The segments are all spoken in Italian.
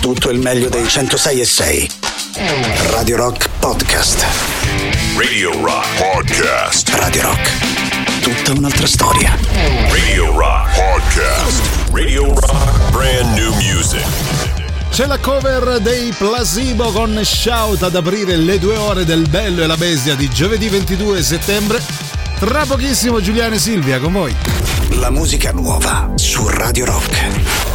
tutto il meglio dei 106 e 6. Radio Rock Podcast. Radio Rock Podcast. Radio Rock. Tutta un'altra storia. Radio Rock Podcast. Radio Rock Brand New Music. C'è la cover dei Placebo con Shout ad aprire le due ore del Bello e la Bestia di giovedì 22 settembre. Tra pochissimo Giuliano e Silvia con voi. La musica nuova su Radio Rock.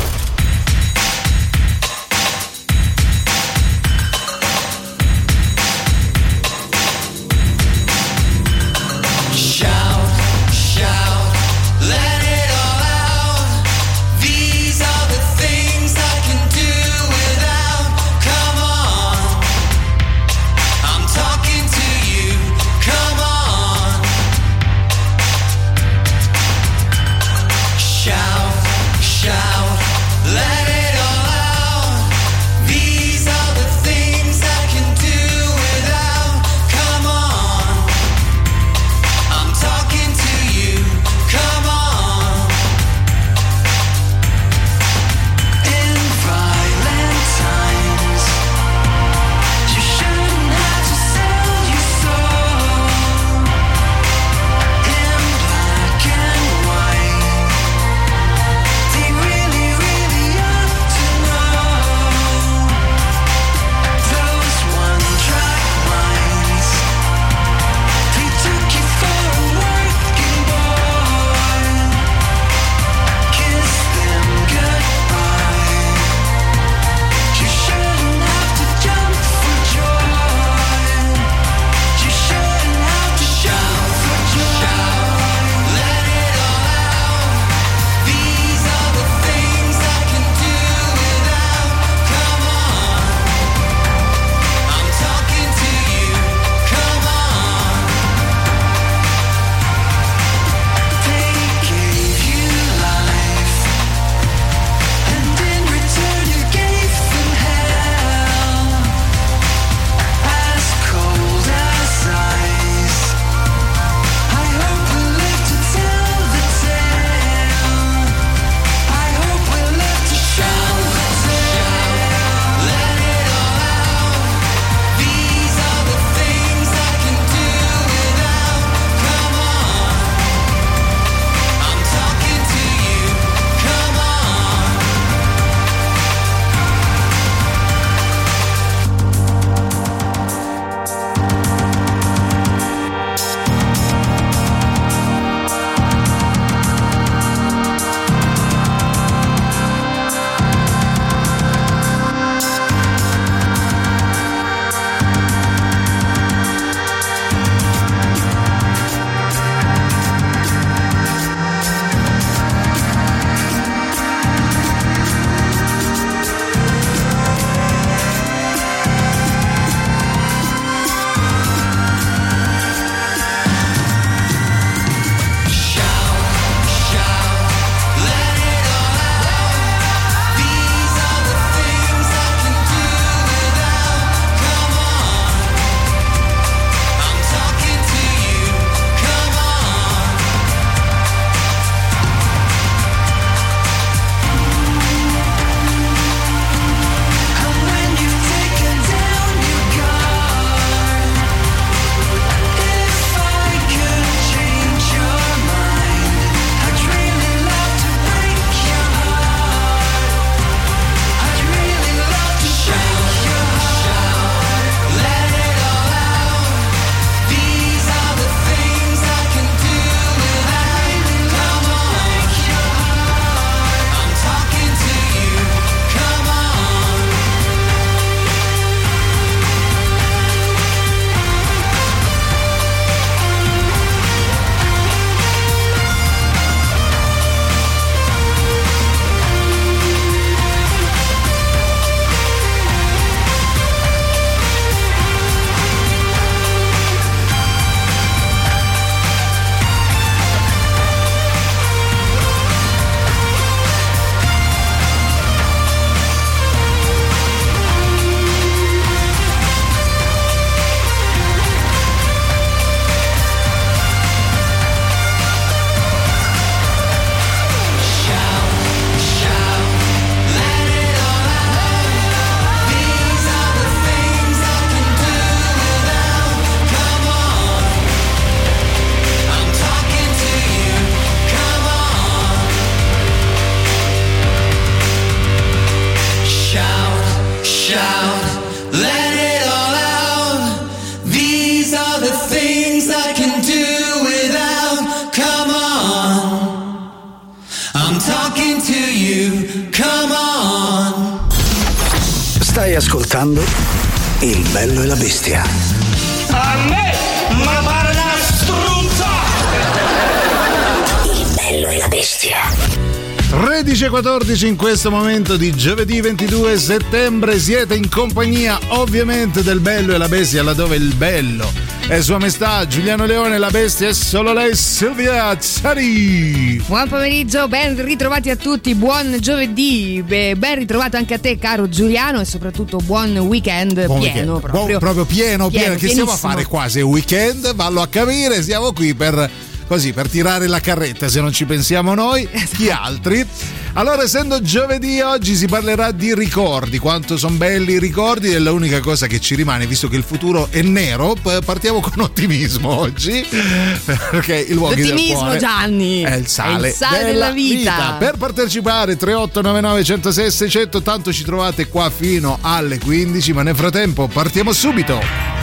13 e 14 in questo momento di giovedì 22 settembre. Siete in compagnia ovviamente del bello e la bestia laddove il bello è sua maestà Giuliano Leone la bestia è solo lei Silvia Zari Buon pomeriggio, ben ritrovati a tutti, buon giovedì, ben ritrovato anche a te caro Giuliano e soprattutto buon weekend Buon pieno weekend. proprio. Buon- proprio pieno, pieno, Pieno, che stiamo a fare qua se è weekend? Vallo a capire siamo qui per così per tirare la carretta se non ci pensiamo noi chi altri? Allora essendo giovedì oggi si parlerà di ricordi. Quanto sono belli i ricordi è l'unica cosa che ci rimane visto che il futuro è nero. Partiamo con ottimismo oggi perché il del L'ottimismo, cuore. Gianni, è il sale, è il sale della vita. per partecipare 3899 106 600 tanto ci trovate qua fino alle 15 ma nel frattempo partiamo subito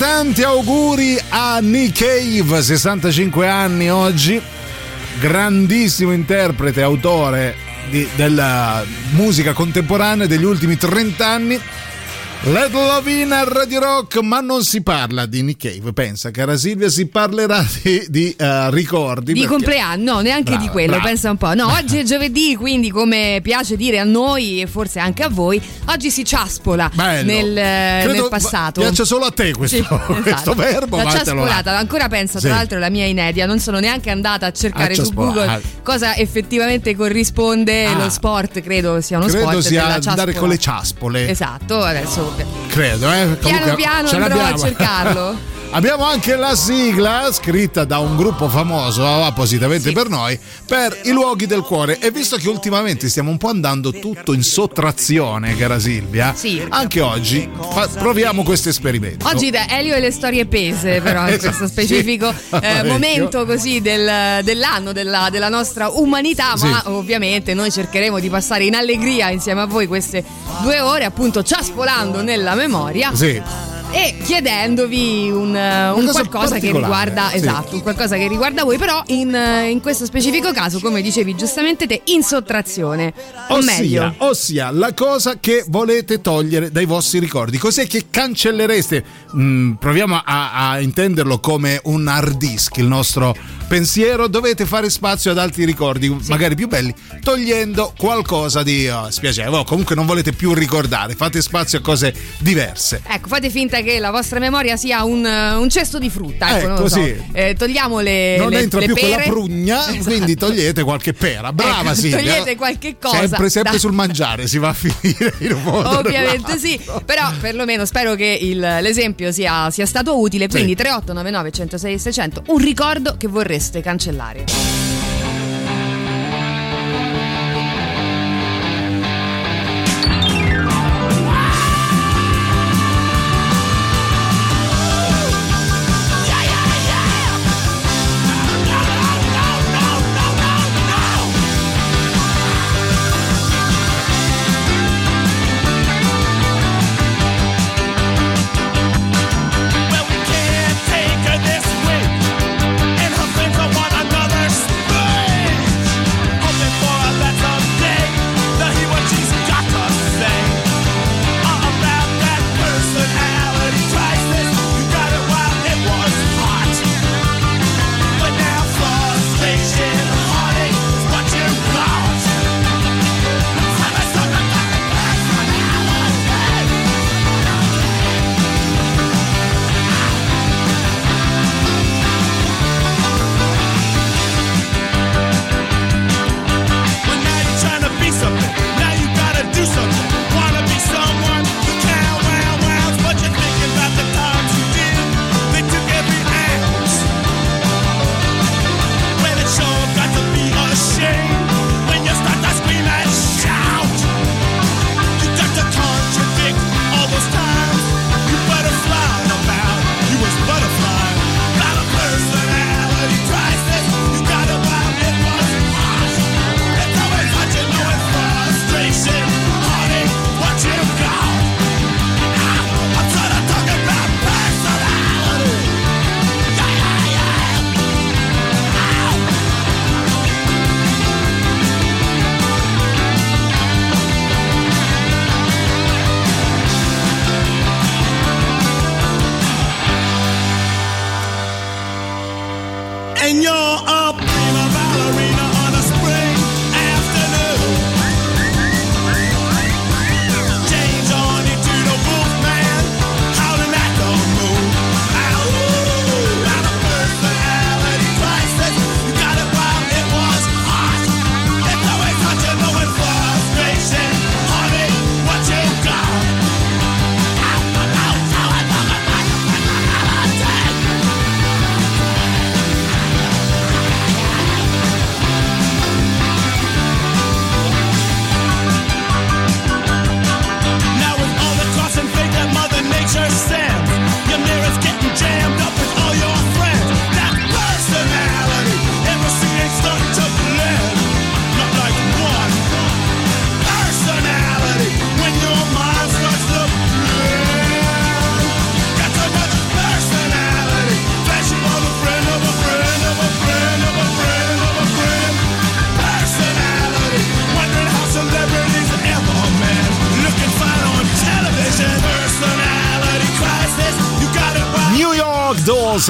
Tanti, auguri a Nick Cave, 65 anni oggi, grandissimo interprete, autore di, della musica contemporanea degli ultimi 30 anni. Let Love in a Radio Rock, ma non si parla di Nick Cave, pensa cara Silvia, si parlerà di, di uh, ricordi. Di perché... compleanno, no, neanche brava, di quello, brava. pensa un po'. No, oggi è giovedì, quindi come piace dire a noi e forse anche a voi, oggi si ciaspola nel, nel, passato. Piace solo a te questo, sì, esatto. questo verbo. La ciaspolata, ancora pensa, sì. tra l'altro è la mia inedia, non sono neanche andata a cercare a su Google cosa effettivamente corrisponde ah, lo sport, credo sia uno credo sport. Credo sia andare con le ciaspole. Esatto, adesso Credo, eh. Comunque, piano piano andrò a cercarlo. Abbiamo anche la sigla scritta da un gruppo famoso appositamente sì. per noi per i luoghi del cuore. E visto che ultimamente stiamo un po' andando tutto in sottrazione, cara Silvia, sì. anche oggi fa- proviamo questo esperimento. Oggi da Elio e le storie pese, però in questo specifico sì. eh, momento così del, dell'anno della, della, nostra umanità, ma ovviamente noi cercheremo di passare in allegria insieme a voi queste due ore, appunto ciaspolando nella memoria. Sì e chiedendovi un, un qualcosa che riguarda sì. esatto, qualcosa che riguarda voi, però in, in, questo specifico caso, come dicevi giustamente te, in sottrazione. O ossia, meglio. ossia, la cosa che volete togliere dai vostri ricordi. Cos'è che cancellereste? Mm, proviamo a, a intenderlo come un hard disk, il nostro pensiero, dovete fare spazio ad altri ricordi, sì. magari più belli, togliendo qualcosa di oh, spiacevole. Comunque non volete più ricordare, fate spazio a cose diverse. Ecco, fate finta che la vostra memoria sia un, un cesto di frutta. Ecco, ecco so. sì. eh, togliamo le. Non le, entra le più pere. con la prugna, esatto. quindi togliete qualche pera. Brava, ecco, sì. Togliete qualche cosa. Sempre, sempre sul mangiare si va a finire in un modo. Ovviamente sì, però perlomeno spero che il, l'esempio sia, sia, stato utile. Quindi sì. 3899 106 600, un ricordo che vorreste cancellare.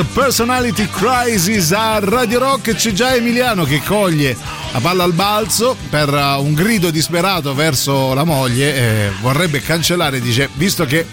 Personality Crisis a Radio Rock. C'è già Emiliano che coglie la palla al balzo per uh, un grido disperato verso la moglie eh, vorrebbe cancellare dice visto che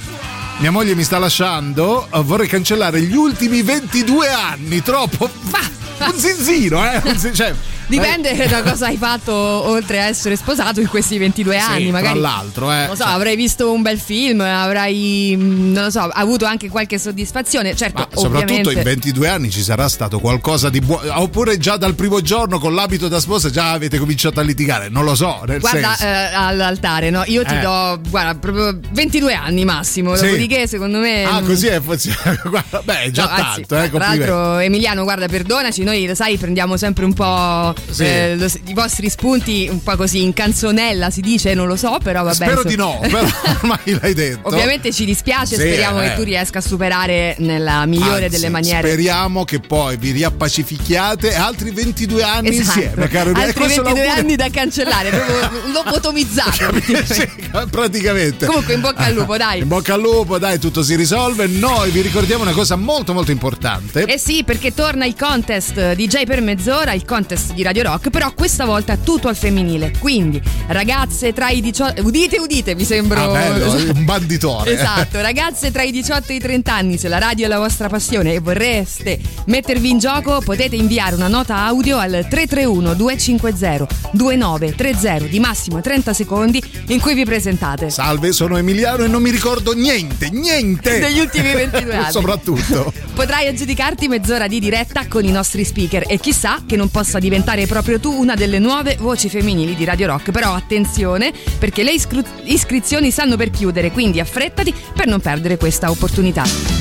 mia moglie mi sta lasciando uh, vorrei cancellare gli ultimi 22 anni troppo. Un zinzino eh un zinzino, cioè, Dipende da cosa hai fatto oltre a essere sposato in questi 22 anni. sì, Magari, tra l'altro eh. non lo so, avrai visto un bel film, avrai, mm, non lo so, avuto anche qualche soddisfazione. Certo, Ma soprattutto in 22 anni ci sarà stato qualcosa di buono. Oppure già dal primo giorno con l'abito da sposa già avete cominciato a litigare. Non lo so. Guarda eh, all'altare, no? Io ti Eh. do, guarda, proprio 22 anni massimo. Sì. Dopodiché, secondo me. Ah, mm, così è. Guarda, Beh, è già no, anzi, tanto, eh, tra l'altro, Emiliano, guarda, perdonaci, noi lo sai, prendiamo sempre un po' Sì. eh, lo- i vostri spunti, un po' così in canzonella si dice, non lo so, però vabbè. Spero insomma. di no, però ormai l'hai detto. Ovviamente ci dispiace, Sì, speriamo eh. che tu riesca a superare nella migliore Anzi, delle maniere. Speriamo che poi vi riappacifichiate altri 22 anni Esatto. insieme, caro. Altri Questo 22 l'augurio- anni da cancellare, proprio lobotomizzato. Sì, praticamente. Comunque, in bocca al lupo, dai. In bocca al lupo, dai, tutto si risolve. Noi vi ricordiamo una cosa molto molto importante. Eh sì, perché torna il contest DJ per mezz'ora, il contest di Radio Rock, però questa volta tutto al femminile. Quindi, ragazze tra i 18 udite udite, mi sembro Ah, bello, un banditore. Esatto, ragazze tra i 18 e i 30 anni, se la radio è la vostra passione e vorreste mettervi in gioco, potete inviare una nota audio al 331 250 2930 di massimo 30 secondi in cui vi presentate. Salve, sono Emiliano e non mi ricordo niente, niente. Degli ultimi 22 anni. Soprattutto. Potrai aggiudicarti mezz'ora di diretta con i nostri speaker e chissà che non possa diventare proprio tu una delle nuove voci femminili di Radio Rock. Però attenzione perché le iscru- iscrizioni stanno per chiudere, quindi affrettati per non perdere questa opportunità.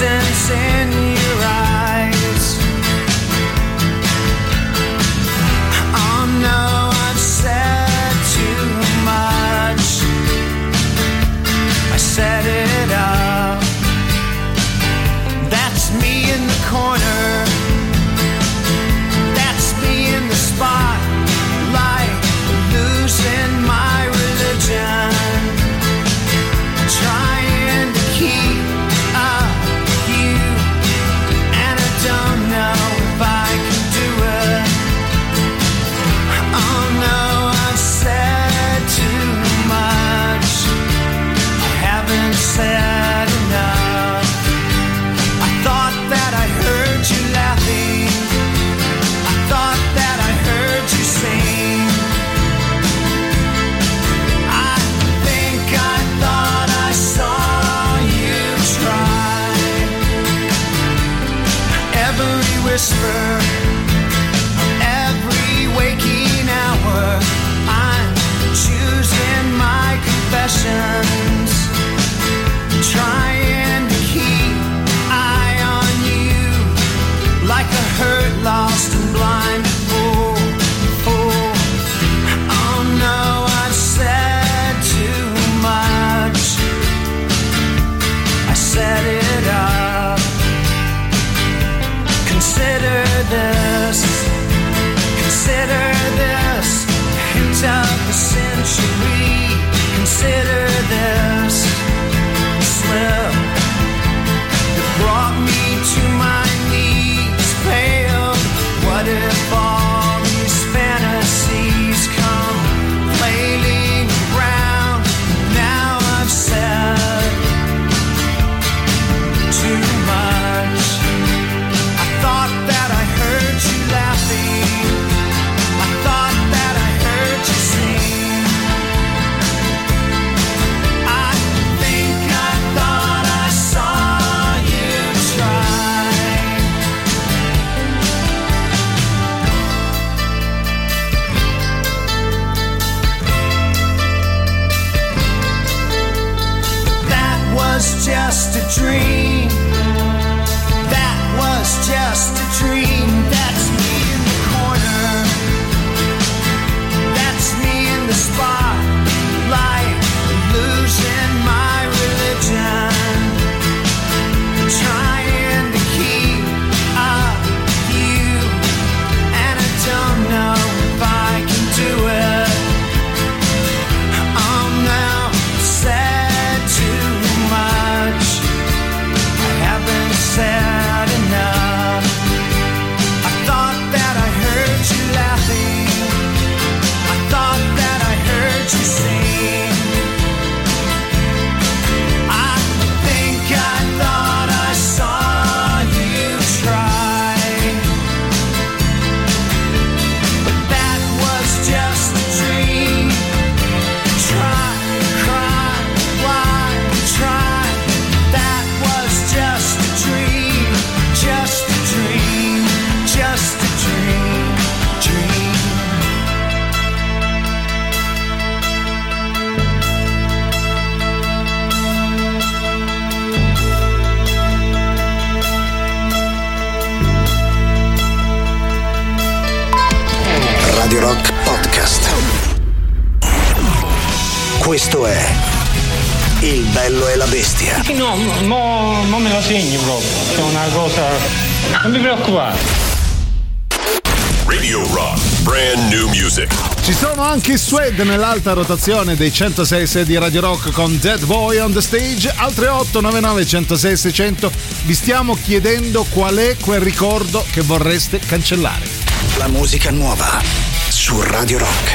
Distance in ocean just a dream. Preoccupare. Radio Rock, brand new music. Ci sono anche i Suede nell'alta rotazione dei 106 di Radio Rock con Dead Boy on the stage. Altre 899 106 600. Vi stiamo chiedendo qual è quel ricordo che vorreste cancellare. La musica nuova su Radio Rock.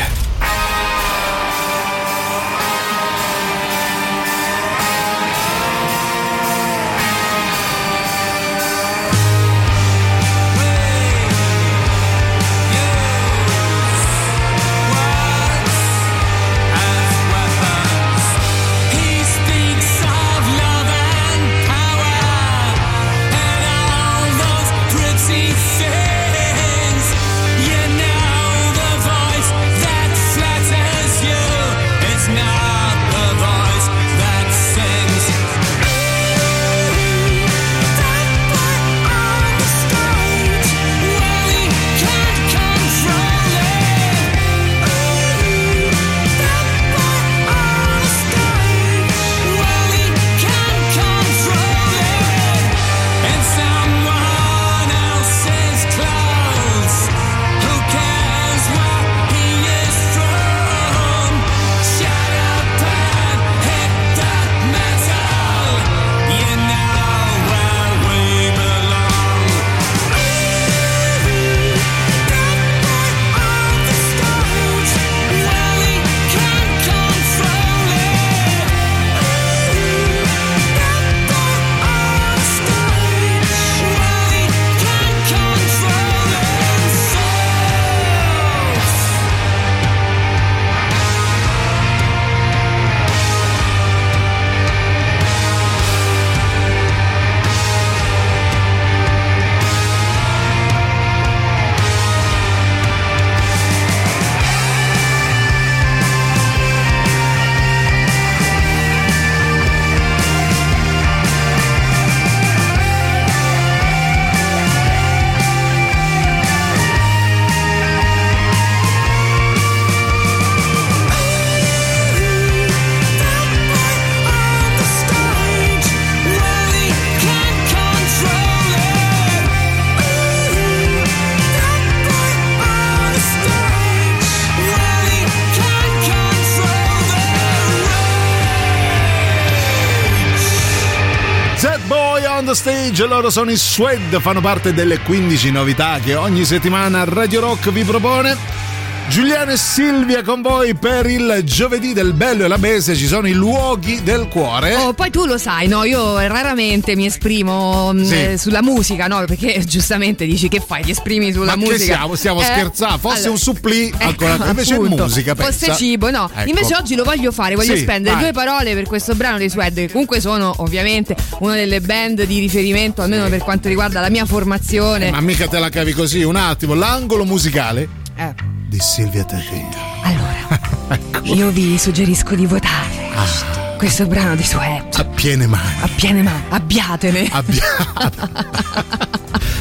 Sono i Suede, fanno parte delle 15 novità che ogni settimana Radio Rock vi propone. Giuliano e Silvia con voi per il giovedì del bello e la bestia ci sono i luoghi del cuore. Oh, poi tu lo sai, no? Io raramente mi esprimo mh, Sì. eh, sulla musica, no? Perché giustamente dici che fai? Ti esprimi sulla Ma che musica. siamo? Stiamo Eh, scherzando. Fosse allora, un supplì, ecco, ancora invece appunto. musica. Fosse pensa. cibo, no. Ecco. Invece oggi lo voglio fare, voglio Sì, spendere vai. due parole per questo brano dei Suede, che comunque sono ovviamente una delle band di riferimento, almeno per quanto riguarda la mia formazione. Ma mica te la cavi così, un attimo. L'angolo musicale Eh, di Silvia Terrini. allora, Ecco. io vi suggerisco di votare Ah. questo brano dei Suede. A piene mani. A piene mani, abbiatene. Abbiamo.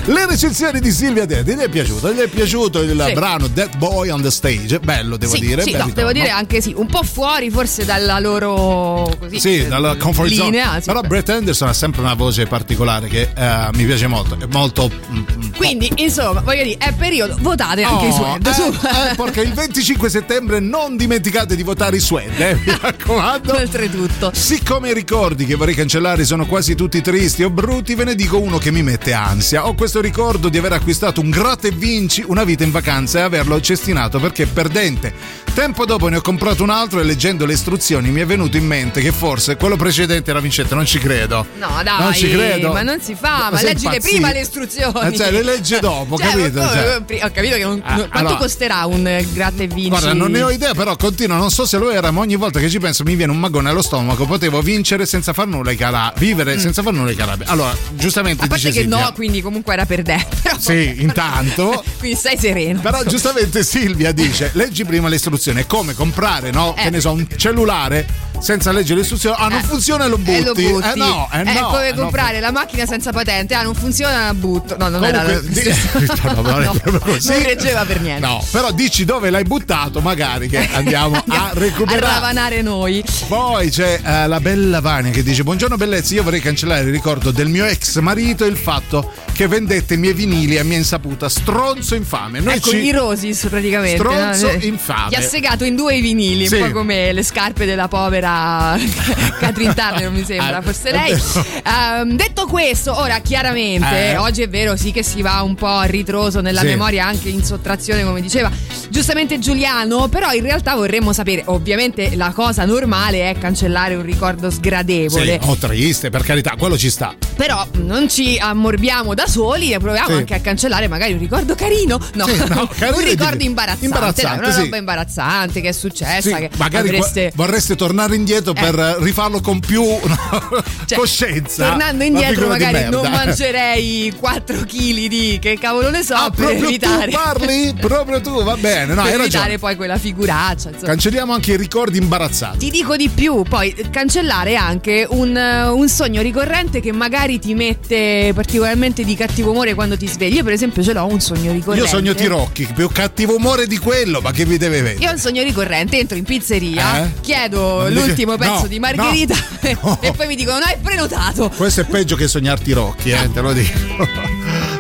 Le recensioni di Silvia Terrini, gli è piaciuto? Gli è piaciuto il Sì. brano That Boy on the Stage? Bello, devo sì, dire. sì, no, devo dire anche sì, un po' fuori forse dalla loro così, Sì, eh, dalla comfort zone. linea, sì, Però. Brett Anderson ha sempre una voce particolare che eh, mi piace molto. È molto. mm, mm, Quindi, insomma, voglio dire, è periodo, votate anche Oh, i Suede, eh, su. eh, perché il 25 settembre non dimenticate di votare i Suede, eh, mi raccomando. Oltretutto. Siccome i ricordi che vorrei cancellare sono quasi tutti tristi o brutti, ve ne dico uno che mi mette ansia. Ho questo ricordo di aver acquistato un gratta e vinci una vita in vacanza e averlo cestinato perché perdente. Tempo dopo ne ho comprato un altro e leggendo le istruzioni mi è venuto in mente che forse quello precedente era vincente, non ci credo. No, dai, non ci credo. ma non si fa, ma impazzito? prima le istruzioni. Eh, Cioè, le legge dopo, Cioè, capito? Cioè. Ho capito che non, Ah, quanto allora- costerà un gratta e vinci? Guarda, non ne ho idea, però continua. Non so se lo era, ma ogni volta che ci penso mi viene un magone allo stomaco. Potevo vincere senza far nulla ai Calabria. Vivere senza far nulla ai Calabria. Allora, giustamente Mm. A parte dice che Silvia. no, quindi comunque era per te. Però, Sì, intanto. quindi stai sereno. Però giustamente Silvia dice: leggi prima le istruzioni, è come comprare, no? Eh. Che ne so, un cellulare senza leggere le istruzioni. Ah, non Eh, funziona e lo butti. E lo butti. Eh no, eh È no. come eh no. comprare la macchina senza patente. Ah, non funziona, la butto. No, non era Comunque, no, non è No, proprio così. Non reggeva per niente. No, però dici dove l'hai buttato, magari che andiamo a A recuperare. ravanare noi. Poi c'è eh, la bella Vania che dice: Buongiorno bellezza, io vorrei cancellare il ricordo del mio ex marito e il fatto che vendette i miei vinili a mia insaputa. Stronzo infame. Noi ecco, ci- i Rosis praticamente. Stronzo no? Eh, infame. Gli ha segato in due i vinili, Sì. un po' come le scarpe della povera Catherine Turner, mi sembra, Ah, forse lei. Ehm, detto questo, ora chiaramente, Eh. oggi è vero sì che si va un po' a ritroso nella Sì. memoria, anche in sottrazione, come diceva giustamente Giuliano, però in realtà vorremmo sapere, ovviamente la cosa normale è cancellare un ricordo Sì, sgradevole. oh, triste, per carità, quello ci sta. Però non ci ammorbiamo da soli e proviamo Sì. anche a cancellare magari un ricordo carino. No, Sì, no, carino un ricordo imbarazzante. imbarazzante, dai, una sì. roba imbarazzante che è successa. Sì, che magari avreste. vorreste tornare indietro Eh. per rifarlo con più no, cioè, coscienza. Tornando indietro, magari non mangerei 4 kg di che cavolo ne so Ah, per proprio evitare. tu parli? Proprio tu, va bene, no, per evitare ragione. poi quella figuraccia. Insomma. Cancelliamo anche i ricordi imbarazzanti. Ti dico di più, poi cancellare anche un, eh, un sogno ricorrente che magari ti mette particolarmente di cattivo umore quando ti svegli. Io, per esempio, ce l'ho un sogno ricorrente. Io sogno Tirocchi, più cattivo umore di quello, ma che vi deve vedere? Io ho un sogno ricorrente, entro in pizzeria, Eh? chiedo Non l'ultimo pezzo no, di margherita no. e poi mi dicono no, hai prenotato. Questo è peggio che sognare Tirocchi, eh, te lo dico.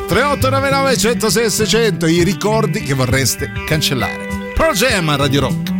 3899 106 600 i ricordi che vorreste cancellare. Pro Jam Radio Rock.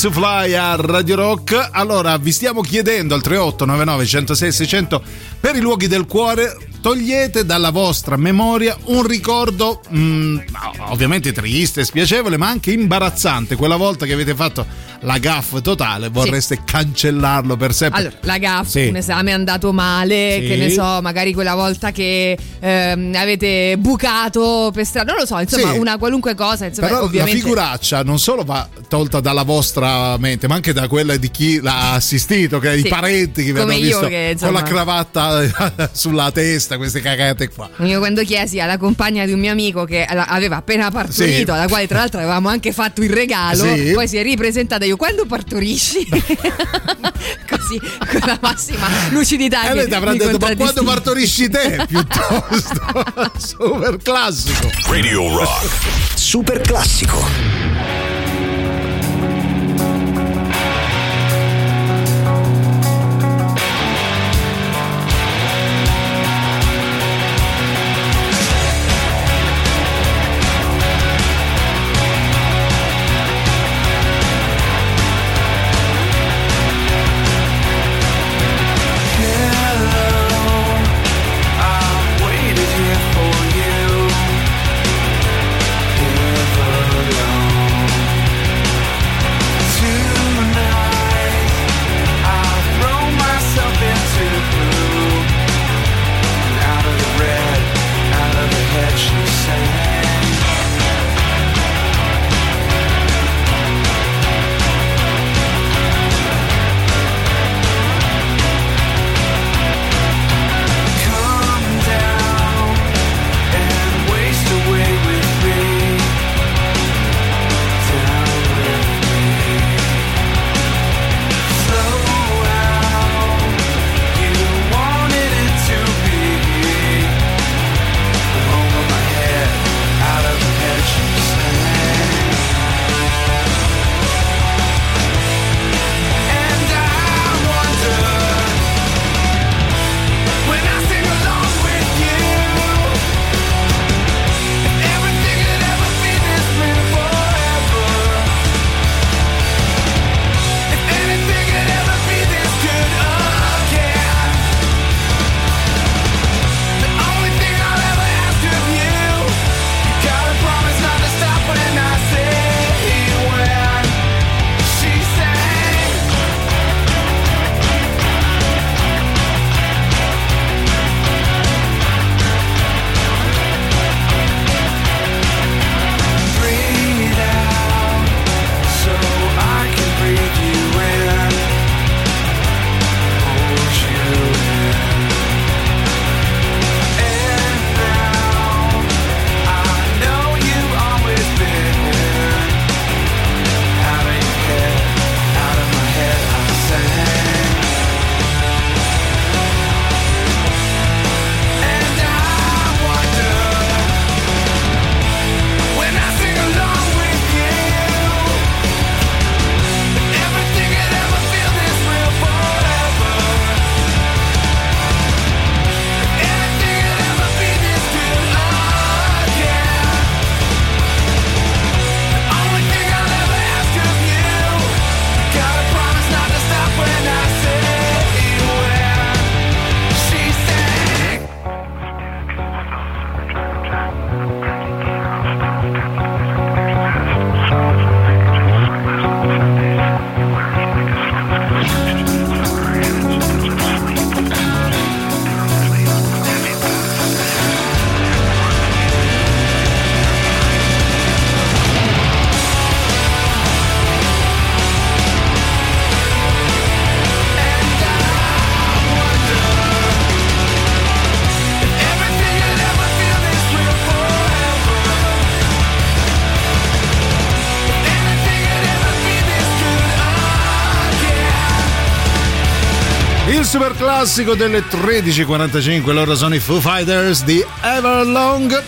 To Fly a Radio Rock. Allora, vi stiamo chiedendo al 3899 106 600 per i luoghi del cuore togliete dalla vostra memoria un ricordo mm, ovviamente triste, spiacevole, ma anche imbarazzante. Quella volta che avete fatto la gaff totale, vorreste sì. cancellarlo per sempre. Allora, la gaff, sì. un esame è andato male, sì. che ne so, magari quella volta che ehm, avete bucato per strada, non lo so, insomma, una qualunque cosa. Insomma, Però ovviamente... la figuraccia non solo va tolta dalla vostra mente, ma anche da quella di chi l'ha assistito, che i parenti che vi hanno visto che, insomma... con la cravatta sulla testa, queste cagate qua. Io quando chiesi alla compagna di un mio amico che aveva appena partorito, alla quale tra l'altro avevamo anche fatto il regalo, poi si è ripresentata io quando partorisci? Così, con la massima lucidità. E lei ti avrà detto, ma quando partorisci te? Piuttosto. Super classico. Radio Rock. Super classico. Classico delle 13.45, loro sono i Foo Fighters di Everlong.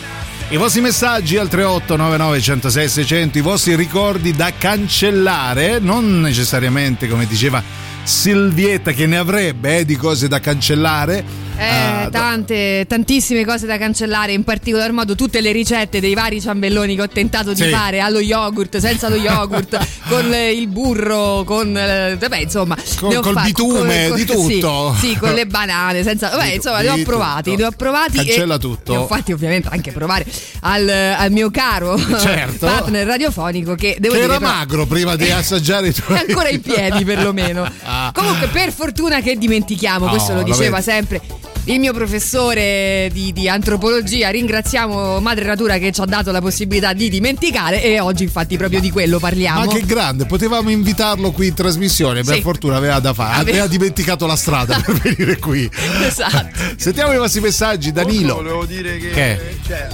I vostri messaggi al 3899 106 600, i vostri ricordi da cancellare, non necessariamente come diceva Silvietta che ne avrebbe eh, di cose da cancellare. Eh, tante, tantissime cose da cancellare, in particolar modo tutte le ricette dei vari ciambelloni che ho tentato di Sì. fare allo yogurt, senza lo yogurt, con il burro, con eh, vabbè, insomma, Con- col fa- bitume, con- di con- sì, tutto. Sì, con le banane, senza vabbè, Di- insomma, li ho di provati, li ho provati Cancella e tutto. li ho fatti ovviamente anche provare al, al mio caro Certo. partner radiofonico che devo Che dire era però- magro prima di assaggiare i tuoi. ancora in piedi perlomeno. Ah. Comunque, per fortuna che dimentichiamo, questo Oh, lo diceva sempre. Il mio professore di, di antropologia, ringraziamo Madre Natura che ci ha dato la possibilità di dimenticare e oggi infatti proprio di quello parliamo. Ma che grande, potevamo invitarlo qui in trasmissione, per Sì. fortuna aveva da fare, Aveva- aveva dimenticato la strada per venire qui. Esatto. Sentiamo i vostri messaggi, Danilo. Volevo dire che, Che? Cioè,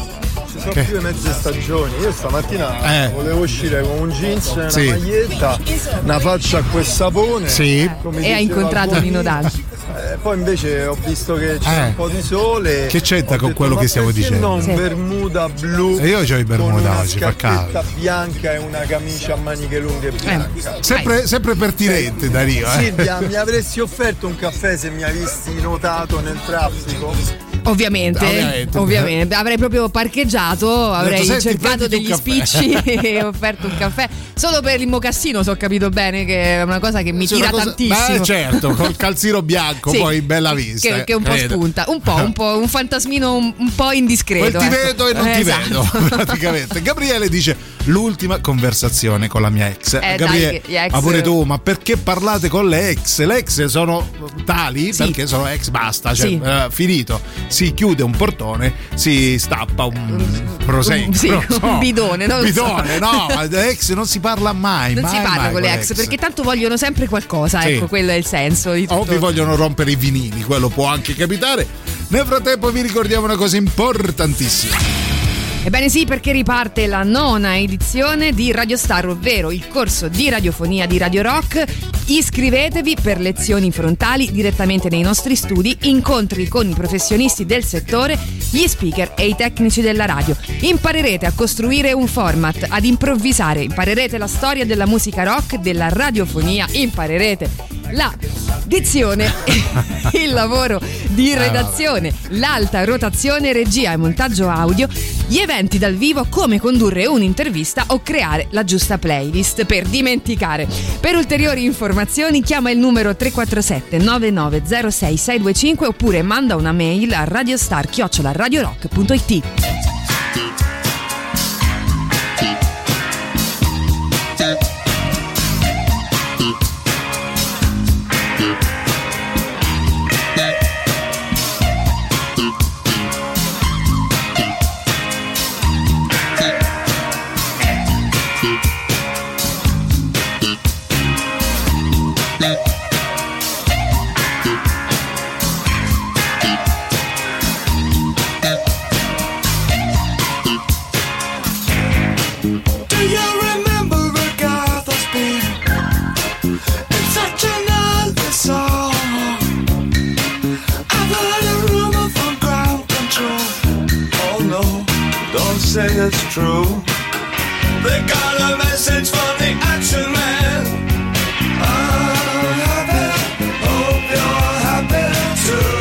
ci sono Che? più le mezze stagioni. Io stamattina Eh. volevo uscire con un jeans, una Sì. maglietta, una faccia a quel sapone. Sì. E ha incontrato. Nino Danzi. Eh, poi invece ho visto che c'è Eh. un po' di sole. Che c'entra Ho con detto, quello "Ma che stiamo dicendo?" Non Sì. bermuda blu. E io c'ho i bermuda con una oggi, fa caldo. bianca e una camicia a maniche lunghe bianca. Sempre, sempre pertinente, Danilo. Eh. Silvia, mi avresti offerto un caffè se mi avessi notato nel traffico? Ovviamente, Ovviamente. ovviamente, avrei proprio parcheggiato, avrei "Senti, cercato degli un caffè." spicci e offerto un caffè. Solo per il mocassino, se ho capito bene, che è una cosa che mi C'è tira cosa- tantissimo. Beh, certo, col calzino bianco, Sì, poi bella vista. Che, che un po' credo. spunta, un po', un po', un fantasmino un, un po' indiscreto. Quel ti ecco. vedo e non ti Esatto. vedo, praticamente. Gabriele dice: L'ultima conversazione con la mia ex. dai, Gabriele, gli ex- ma pure tu, ma perché parlate con le ex? Le ex sono tali Sì. perché sono ex, basta, cioè, Sì. eh, finito. Si chiude un portone, si stappa un prosecco. un- sì, so. un bidone, non lo so. bidone, no, ex non si parla mai. Non mai, si parla mai con le ex perché tanto vogliono sempre qualcosa, Sì. ecco, quello è il senso di O tutto. vi vogliono rompere i vinili, quello può anche capitare. Nel frattempo vi ricordiamo una cosa importantissima. Ebbene sì, perché riparte la nona edizione di Radio Star, ovvero il corso di radiofonia di Radio Rock. Iscrivetevi per lezioni frontali direttamente nei nostri studi, incontri con i professionisti del settore, gli speaker e i tecnici della radio. Imparerete a costruire un format, ad improvvisare, imparerete la storia della musica rock, della radiofonia, imparerete la dizione, il lavoro di redazione, l'alta rotazione, regia e montaggio audio, gli eventi dal vivo, come condurre un'intervista o creare la giusta playlist per dimenticare. Per ulteriori informazioni chiama il numero 347 9906 625 oppure manda una mail a radiostar@radiorock.it. say it's true. They got a message from the action man. I'm happy, hope you're happy too.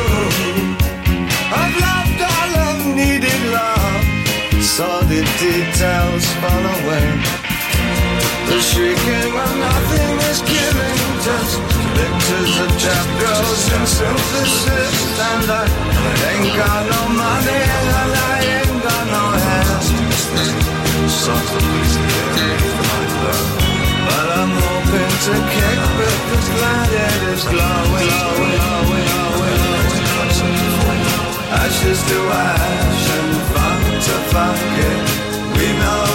I've loved all I've needed love. Saw the details fall away. The shrieking when nothing is given. Just pictures of trap girls and synthesis. And I ain't got no money and I ain't. But I'm hoping to kick with this light it is glowing, glowing, glowing, glowing. Ashes to ash and funk to funky. We know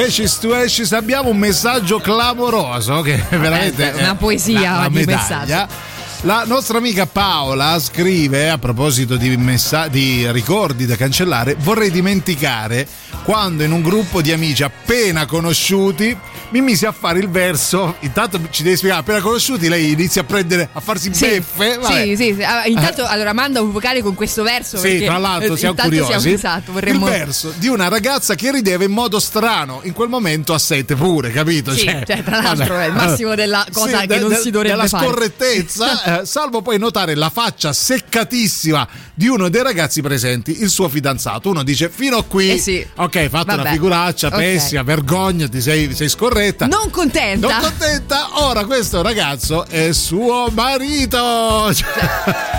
Radio Rock, Ashes to Ashes, abbiamo un messaggio clamoroso che è veramente Eh, una poesia di medaglia. La nostra amica Paola scrive a proposito di, messa- di ricordi da cancellare: Vorrei dimenticare quando in un gruppo di amici appena conosciuti mi misi a fare il verso. Intanto ci devi spiegare: appena conosciuti, lei inizia a prendere a farsi Sì, beffe. vabbè. sì, sì, sì. Ah, Intanto allora manda un vocale con questo verso. Sì, tra l'altro eh, siamo curiosi. Siamo, esatto, vorremmo. Il verso di una ragazza che rideva in modo strano, in quel momento a sette pure, capito? Sì, cioè, tra l'altro è il massimo della cosa che non si dovrebbe della fare. scorrettezza, eh, salvo poi notare la faccia seccatissima di uno dei ragazzi presenti, il suo fidanzato. Uno dice fino a qui, Eh sì. ok, fatto Vabbè. una figuraccia Ok. pessima, vergognati, sei, sei scorretta. Non contenta. Non contenta, ora questo ragazzo è suo marito.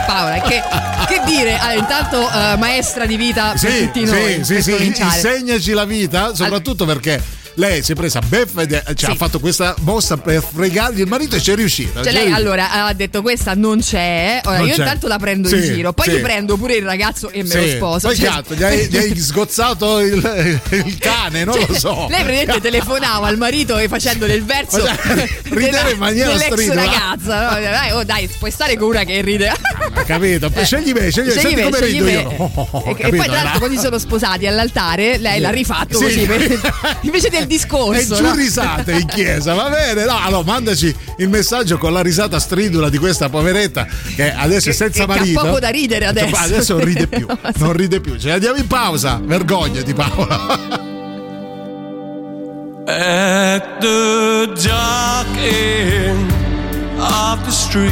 Paola, che, che dire? Allora, intanto eh, maestra di vita per sì, tutti noi. sì, sì, per sì, insegnaci la vita, soprattutto perché lei si è presa beffa ed è- cioè, Sì. ha fatto questa mossa per fregargli il marito e ci è riuscita. Cioè lei riuscita. allora ha detto questa non c'è, ora Non io c'è. intanto la prendo Sì, in giro, poi sì. ti prendo pure il ragazzo e me lo sposo. Poi Cioè- che altro? Gli hai, gli hai sgozzato il, il cane, non Cioè, lo so. Lei praticamente telefonava al marito e facendole il verso Faceva- rideva della- in maniera stridula. ragazza. No? Dai, oh, dai, puoi stare con una che ride. Ha capito? Scegli me, scegli, Eh. Scegli me, come scegli me. io. Oh, oh, e, e capito? poi tra l'altro quando si sono sposati all'altare lei l'ha rifatto Sì. così invece del E discorso. giù no? risate in chiesa, va bene? No, allora mandaci il messaggio con la risata stridula di questa poveretta che adesso è senza che ha marito. poco da ridere adesso. Adesso non ride più, non ride più. Ce ne andiamo in pausa. Vergognati Paola. At the dark end of the street,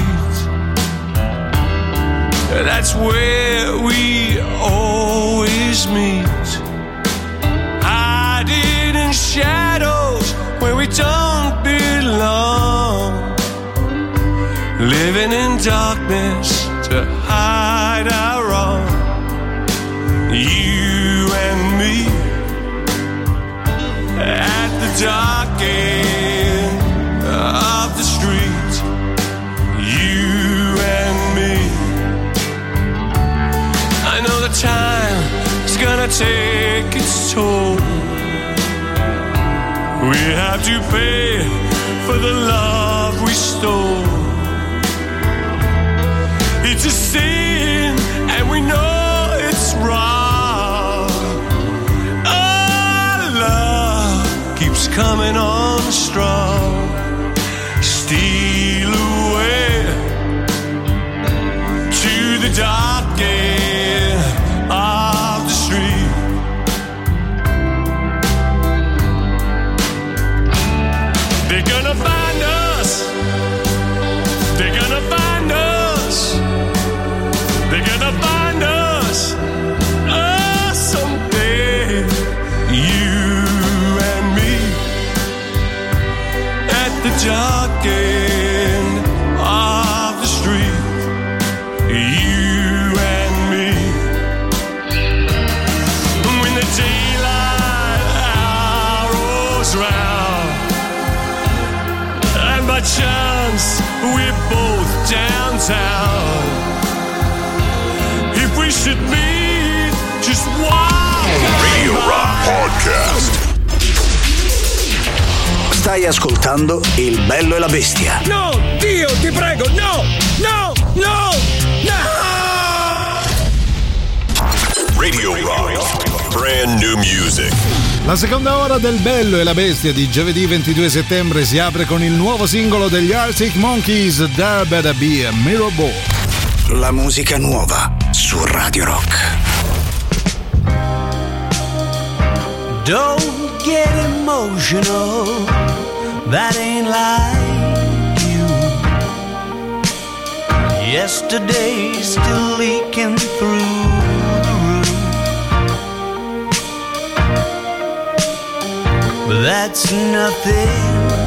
that's where we always meet. Shadows where we don't belong. Living in darkness to hide our wrong. You and me at the dark end of the street. You and me. I know the time is gonna take its toll. We have to pay for the love we stole. It's a sin, and we know it's wrong. Our love keeps coming on strong. Steal away to the dark dark end of the street. You and me. When the daylight hour rolls round, and by chance we're both downtown. If we should meet, just walk Radio Rock Podcast. Stai ascoltando Il bello e la bestia. No, Dio, ti prego, no, no, no, no! Radio Rock. brand new music. La seconda ora del Bello e la Bestia di giovedì 22 settembre si apre con il nuovo singolo degli Arctic Monkeys, There Better Be a Mirror Ball. La musica nuova su Radio Rock. Don't get emotional, that ain't like you. Yesterday's still leaking through the roof. But that's nothing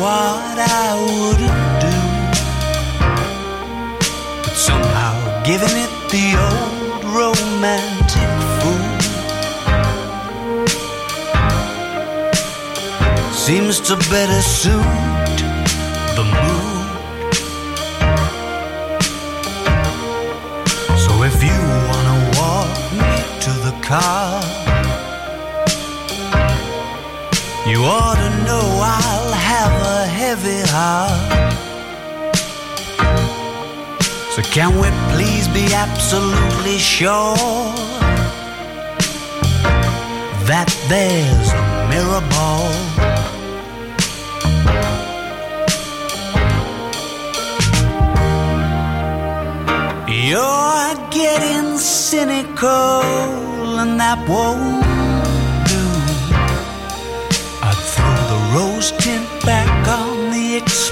what I wouldn't do. But somehow giving it the old romantic fool seems to better suit the mood. So if you wanna walk me to the car. You ought to know I'll heavy heart. So can we please be absolutely sure that there's a mirror ball? You're getting cynical and that won't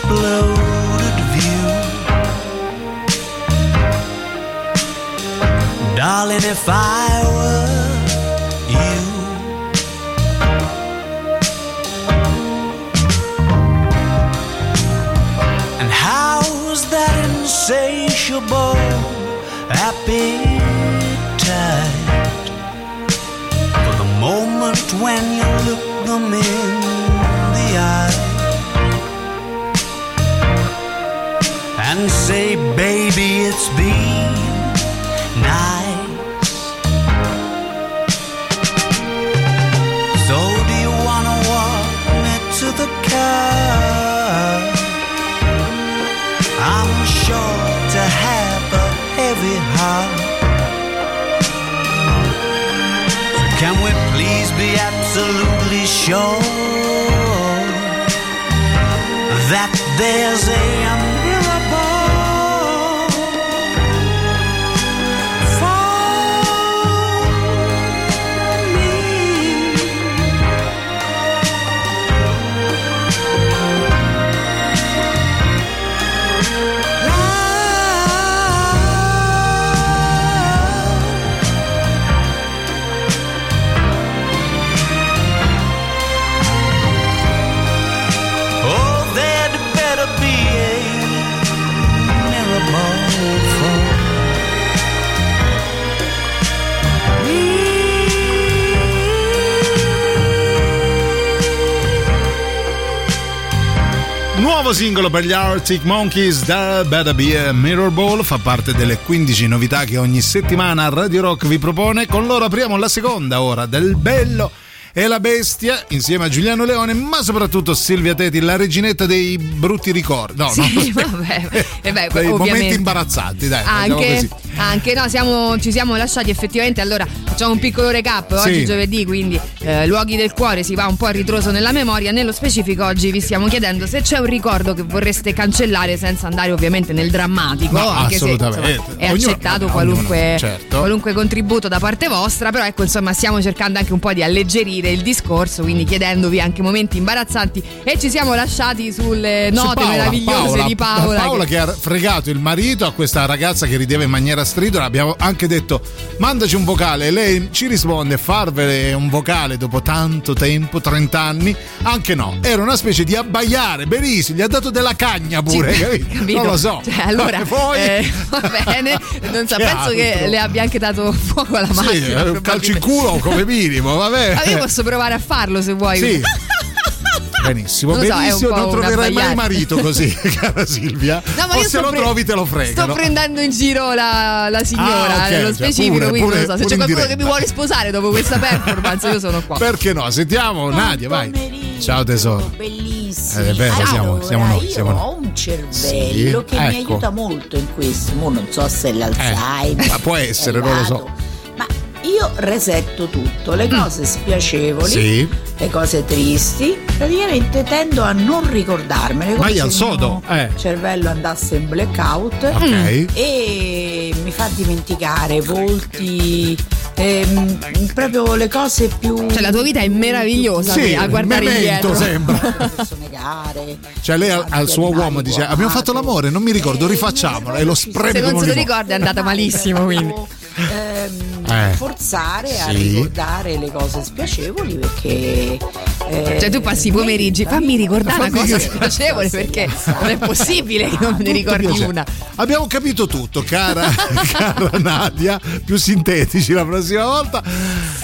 exploded view. Darling, if I were you, and how's that insatiable appetite? Say, baby, it's been nice. So do you wanna walk me to the car? I'm sure to have a heavy heart. Can we please be absolutely sure that there's a Nuovo singolo per gli Arctic Monkeys, There Better Be a Mirror Ball, fa parte delle 15 novità che ogni settimana Radio Rock vi propone. Con loro apriamo la seconda ora del Bello e la Bestia insieme a Giuliano Leone, ma soprattutto Silvia Teti, la reginetta dei brutti ricordi. No, Sì, no, vabbè. E beh, dei momenti ovviamente. imbarazzanti, dai. diciamo Anche, così. Anche no, siamo- ci siamo lasciati effettivamente. Allora, facciamo un piccolo recap. Oggi Sì. giovedì, quindi eh, luoghi del cuore si va un po' a ritroso nella memoria. Nello specifico, oggi vi stiamo chiedendo se c'è un ricordo che vorreste cancellare senza andare ovviamente nel drammatico. No, anche se assolutamente. insomma, è Ognuno- accettato ognuno, qualunque, certo. qualunque contributo da parte vostra. Però ecco, insomma, stiamo cercando anche un po' di alleggerire il discorso, quindi chiedendovi anche momenti imbarazzanti. E ci siamo lasciati sulle Su note Paola, meravigliose Paola, di Paola. Paola che- che... ha fregato il marito a questa ragazza che rideva in maniera stridula. Abbiamo anche detto: mandaci un vocale. Lei ci risponde: farvele un vocale dopo tanto tempo, 30 anni. Anche no, era una specie di abbaiare. Benissimo, gli ha dato della cagna pure. Sì? Non lo so. Cioè, allora, Poi- eh, va bene, non so, Che penso che altro? le abbia anche dato fuoco alla Sì, macchina. un calcio in culo come minimo, vabbè. Ah, io posso provare a farlo se vuoi. Sì. benissimo, Non so, benissimo. po' non troverai mai marito così, cara Silvia. No, ma o io se sto lo pre- trovi te lo Sto fregano. prendendo in giro la, la signora Ah, ok, nello cioè, specifico, pure, quindi pure- non so. Se c'è qualcuno che diretta. mi vuole sposare dopo questa performance, io sono qua. Perché no? Sentiamo Nadia, vai. Ciao tesoro. Bellissimo. Eh, è vero, siamo- siamo noi, io siamo noi. ho un cervello Sì, che mi ecco. aiuta molto in questo. Mo non so se è l'Alzheimer. Eh, ma può essere, non lo so. Io resetto tutto, le cose spiacevoli, Sì. le cose tristi, praticamente tendo a non ricordarmele. come Vai se al il sodo, mio eh. cervello andasse in blackout Ok. e mi fa dimenticare volti, ehm, proprio le cose più. Cioè, la tua vita è meravigliosa Sì, a guardare memento indietro. sembra. care. Cioè lei al, al suo uomo dice abbiamo fatto l'amore, non mi ricordo, rifacciamolo e lo spreme Se non se lo ricorda è andata malissimo, quindi. Ehm, Eh. forzare a Sì. ricordare le cose spiacevoli perché eh, Cioè, tu passi i pomeriggi, fammi ricordare una Fammi cosa ricordare. spiacevole perché non è possibile che non ne ricordi piacere. una. Abbiamo capito tutto, cara, cara Nadia, più sintetici la prossima volta.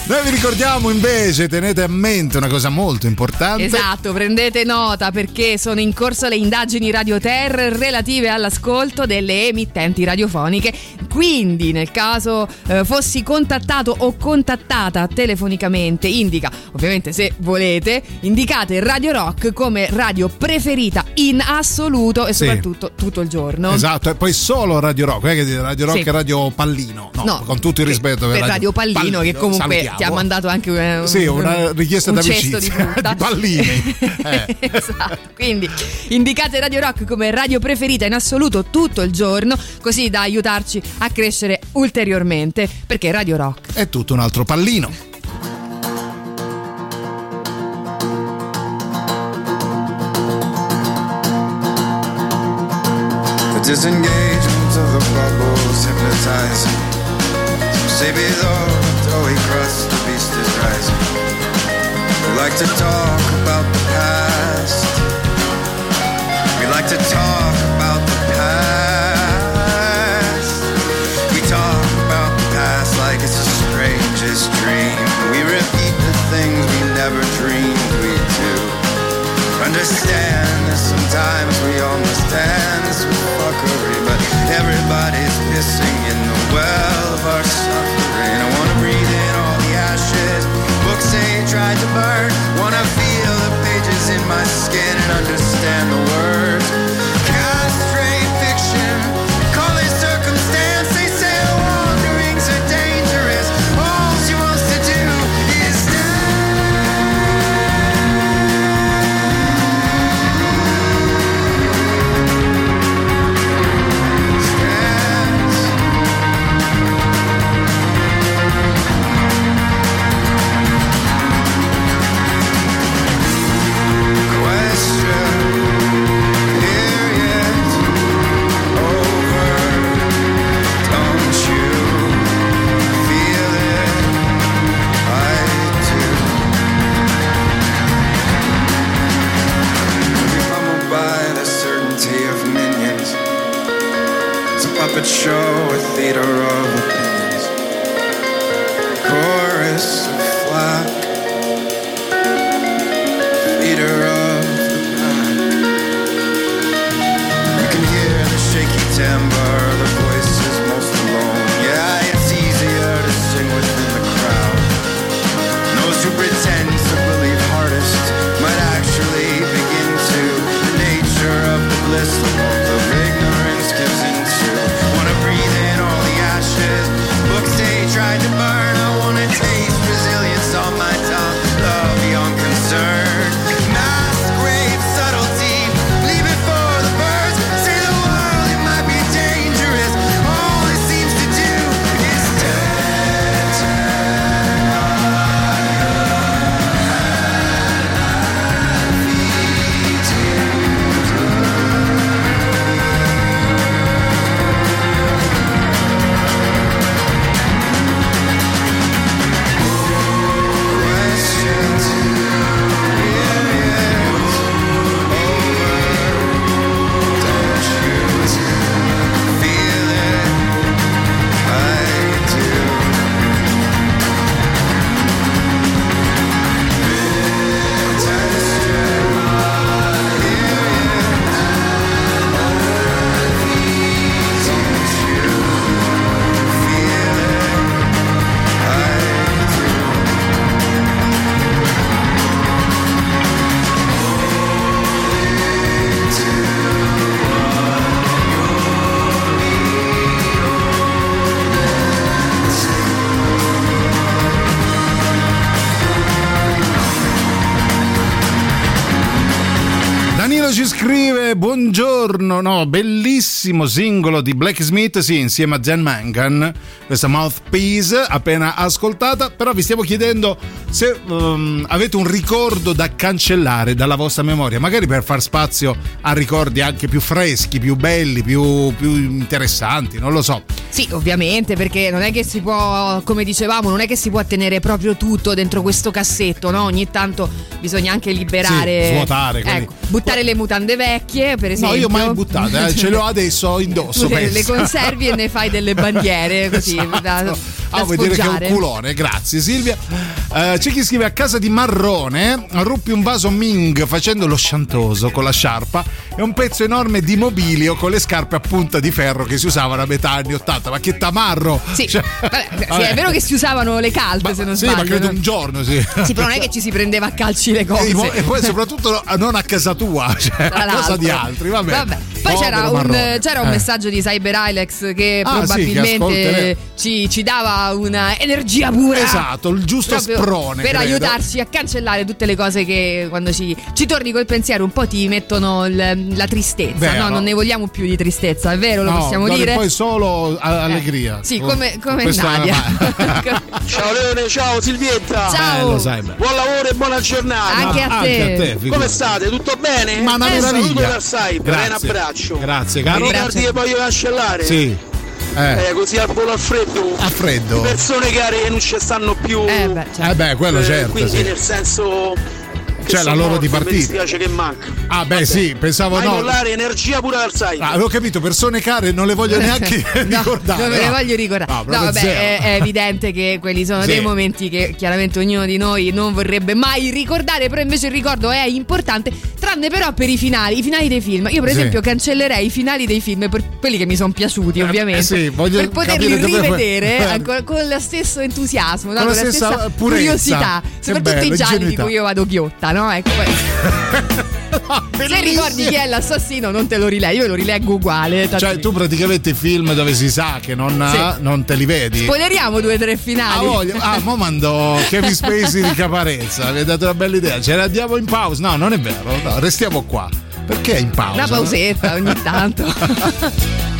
Noi vi ricordiamo invece, tenete a mente una cosa molto importante. Esatto, prendete nota perché sono in corso le indagini Radio Terra relative all'ascolto delle emittenti radiofoniche. Quindi, nel caso eh, fossi contattato o contattata telefonicamente, indica, ovviamente se volete, indicate Radio Rock come radio preferita in assoluto e Sì. soprattutto tutto il giorno. Esatto, e poi solo Radio Rock, non è che Radio Rock Sì. e Radio Pallino. No, No, con tutto il rispetto per Radio Pallino, che comunque salutiamo. ti ha mandato anche un, Sì, una richiesta un d'amicizia. di. Di pallini. Eh. esatto. Quindi indicate Radio Rock come radio preferita in assoluto tutto il giorno, così da aiutarci a crescere ulteriormente. Perché Radio Rock È tutto un altro pallino. The disengagement of the bubbles hypnotizing. Say below the doughy crust, the beast is rising. We like to talk about the past. We like to talk Understand that sometimes we all must dance with fuckery, but everybody's pissing in the well of our suffering. I wanna breathe in all the ashes books they tried to burn. Wanna feel the pages in my skin and understand the words. Puppet show, bellissimo singolo di Black Smith, sì, insieme a Jan Mangan, questa Mouthpiece appena ascoltata, però vi stiamo chiedendo se um, avete un ricordo da cancellare dalla vostra memoria, magari per far spazio a ricordi anche più freschi, più belli, più, più interessanti, non lo so. Sì, ovviamente, perché non è che si può, come dicevamo, non è che si può tenere proprio tutto dentro questo cassetto, no? Ogni tanto bisogna anche liberare. Sì, svuotare. Ecco, buttare le mutande vecchie, per esempio. No, io mai buttate, eh, ce l'ho adesso indosso. le, le conservi e ne fai delle bandiere così da, da Ah, vuoi dire che è un culone, grazie Silvia. Eh, c'è chi scrive a casa di Marrone, ruppi un vaso Ming facendo lo sciantoso con la sciarpa e un pezzo enorme di mobilio con le scarpe a punta di ferro che si usavano a metà anni 80. Ma che tamarro! Sì, Cioè, vabbè, sì, vabbè. è vero che si usavano le calze se non Sì, sbaglio. ma credo un giorno, sì. Sì, però non è che ci si prendeva a calci le cose. E poi- E poi soprattutto non a casa tua, cioè a casa di altri, vabbè. Vabbè. Poi c'era un, c'era un Eh. messaggio di Cyber Ilex che Ah, sì, che probabilmente ci, ci dava una energia pura. Esatto, il giusto sprone, Per credo. aiutarci a cancellare tutte le cose che quando ci, ci torni col pensiero un po' ti mettono il- la tristezza. Vero. No, non ne vogliamo più di tristezza, è vero? Lo No, possiamo dire? poi solo a- allegria. Sì, come, come Nadia. Ciao Leone, ciao Silvietta. Ciao. Bello, Cyber. Buon lavoro e buona giornata. Anche a Anche te. a te. Come state? Tutto bene? Ma una Eh, meraviglia. Saluto dal Cyber, Grazie. un abbraccio. Grazie, Mi caro. ricordi che voglio cancellare? Sì. Eh. Eh, così al volo al freddo. A freddo. Persone care che non ci stanno più. Eh beh, certo. Eh beh, quello Eh, certo, Quindi sì. nel senso. Cioè, la loro morti, Mi dipartita. dispiace che manca. Ah, beh, sì, pensavo Mai no. mollare energia pura dal Cyber. Ah, avevo capito, persone care non le voglio neanche ricordare. Non le no. voglio ricordare. No, No, vabbè, è, è evidente che quelli sono Sì. dei momenti che chiaramente ognuno di noi non vorrebbe mai ricordare, però invece il ricordo è importante, tranne però per i finali, i finali dei film. Io per Sì. esempio cancellerei i finali dei film per quelli che mi sono piaciuti, ovviamente. eh sì, per poterli dove- rivedere Eh. ancora con lo stesso entusiasmo, no? Con la la stessa stessa curiosità, soprattutto bello, i gialli di cui io vado ghiotta, no? Ecco, poi- Se ricordi chi è l'assassino, non te lo rileggo, io lo rileggo uguale. Cioè, tu praticamente i film dove si sa che non, Sì. non te li vedi. Spoileriamo due o tre Ah, finali. voglio. Ah, mo mando Kevin Spacey di Caparezza. Mi ha dato una bella idea. Ce la diamo in pausa. No, non è vero. No, restiamo qua. Perché in pausa? Una pausetta ogni tanto.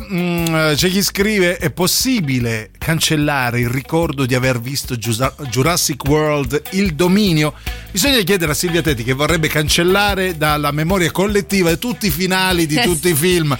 mm, c'è chi scrive: È possibile cancellare il ricordo di aver visto Jurassic World il dominio? Bisogna chiedere a Silvia Tetti che vorrebbe cancellare dalla memoria collettiva tutti i finali di Eh, tutti i film.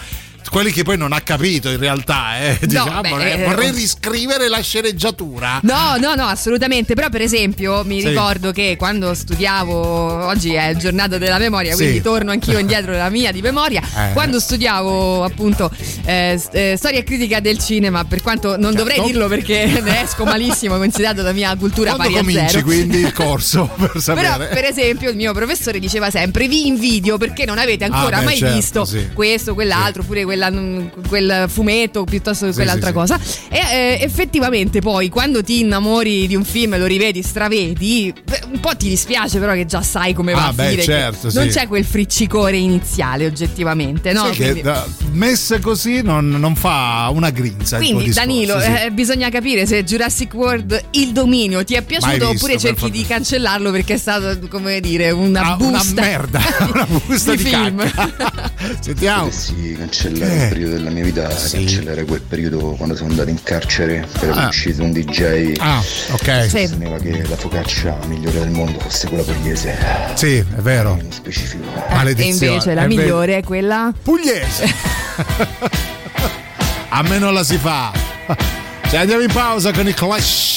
Quelli che poi non ha capito in realtà, eh. diciamo, beh, eh, eh, vorrei riscrivere la sceneggiatura. No, no, no, assolutamente. Però, per esempio, mi Sì. ricordo che quando studiavo, oggi è il giornata della memoria, Sì. quindi torno anch'io indietro della mia di memoria. Eh. Quando studiavo appunto eh, eh, storia e critica del cinema, per quanto non Certo. dovrei dirlo perché ne esco malissimo, considerato la mia cultura Quando pari a cominci zero. quindi il corso per sapere? Però, per esempio, il mio professore diceva sempre: Vi invidio perché non avete ancora Ah, beh, mai certo, visto sì. questo, quell'altro, oppure quella- quel fumetto piuttosto che Sì, quell'altra sì, cosa. E eh, effettivamente, poi quando ti innamori di un film e lo rivedi, stravedi, un po' ti dispiace, però che già sai come va Ah, a beh, finire. certo, non sì. c'è quel friccicore iniziale, oggettivamente, no? Quindi- da- messa così non, non fa una grinza. il tuo quindi Danilo, sì. eh, bisogna capire se Jurassic World il dominio ti è piaciuto visto, oppure cerchi di cancellarlo perché è stato, come dire, una Ah, una busta. merda, una busta di, film. cacca. Sentiamo. Potessi cancellare Eh. un periodo della mia vita, cancellare quel periodo quando sono andato in carcere per aver Ah. ucciso un DJ. Ah, ok. Sì. Sosteneva che la focaccia migliore del mondo fosse quella pugliese. Sì, è vero. In specifico. E Maledizione. invece la È vero. migliore è quella. Pugliese. A me non la si fa. Cioè andiamo in pausa con i Clash.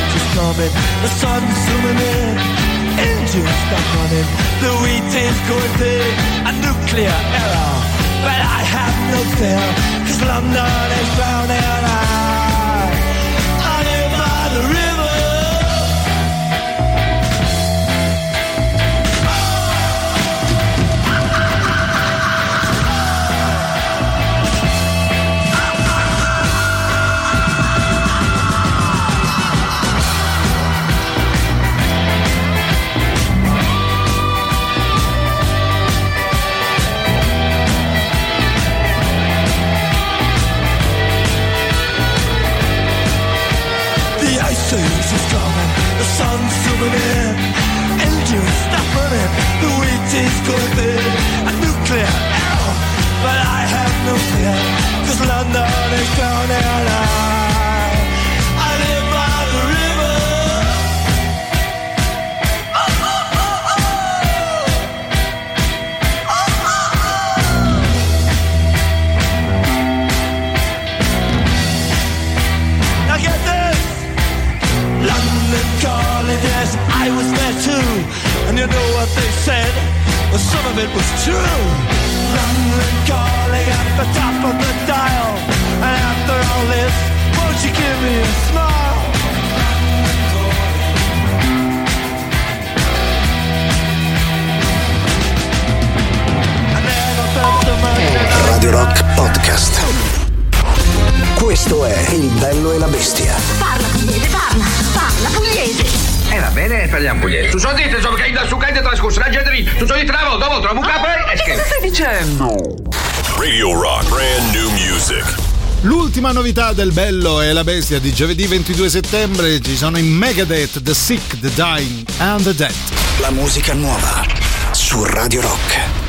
coming, the sun's zooming in. Engines stop running, the wheat is going big, a nuclear error. But I have no fear, cause London is drowning. I, is going big. A nuclear error, but I have no fear, cause London of it was true. London calling at the top of the dial. And after all this, won't you give me a smile? Radio Rock Podcast. Questo è Il bello e la bestia. Parla pugliese, parla, parla pugliese. E va bene, parliamo pugliese. Tu so dite, so che da su che trascorso la gente lì, tu so dite una volta, dopo trovo un capo e scherzo. stai dicendo? Radio Rock, brand new music. L'ultima novità del Bello e la Bestia di giovedì 22 settembre ci sono in Megadeth, The Sick, The Dying and The Dead. La musica nuova su Radio Rock.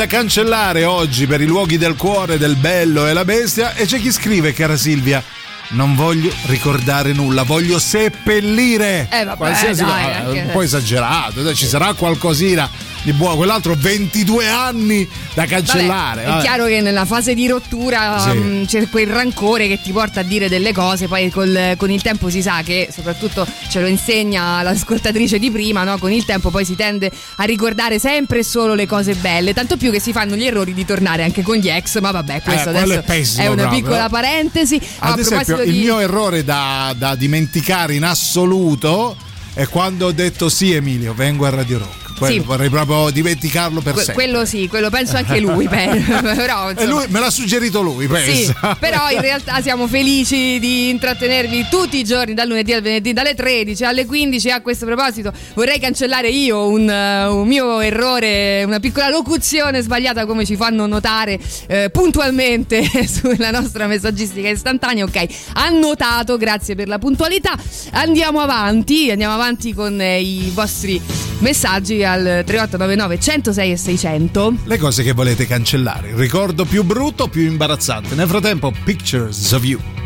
Da cancellare oggi per i luoghi del cuore, del bello e la bestia e c'è chi scrive, cara Silvia, non voglio ricordare nulla, voglio seppellire. Eh, vabbè, Qualsiasi dai, cosa, un po' esagerato, ci sarà qualcosina di buono, quell'altro 22 anni da cancellare. Vabbè, è chiaro che nella fase di rottura Sì. mh, c'è quel rancore che ti porta a dire delle cose, poi col- con il tempo si sa che soprattutto ce lo insegna l'ascoltatrice di prima, no? con il tempo poi si tende a ricordare sempre e solo le cose belle, tanto più che si fanno gli errori di tornare anche con gli ex, ma vabbè, questo Eh, adesso è pessimo una proprio. piccola parentesi. Ad a esempio, il di... mio errore da, da dimenticare in assoluto è quando ho detto sì Emilio, vengo a Radio Rock. Quello Sì. vorrei proprio dimenticarlo per Que- sempre. quello sì, quello penso anche lui, per- però lui me l'ha suggerito lui, Sì, pensa. però in realtà siamo felici di intrattenervi tutti i giorni, dal lunedì al venerdì, dalle 13 alle 15. A questo proposito vorrei cancellare io un, eh, un mio errore, una piccola locuzione sbagliata come ci fanno notare eh, puntualmente sulla nostra messaggistica istantanea. Ok, annotato, grazie per la puntualità. Andiamo avanti, andiamo avanti con eh, i vostri messaggi al 3899 106 e 600. Le cose che volete cancellare, il ricordo più brutto o più imbarazzante. Nel frattempo, Pictures of You.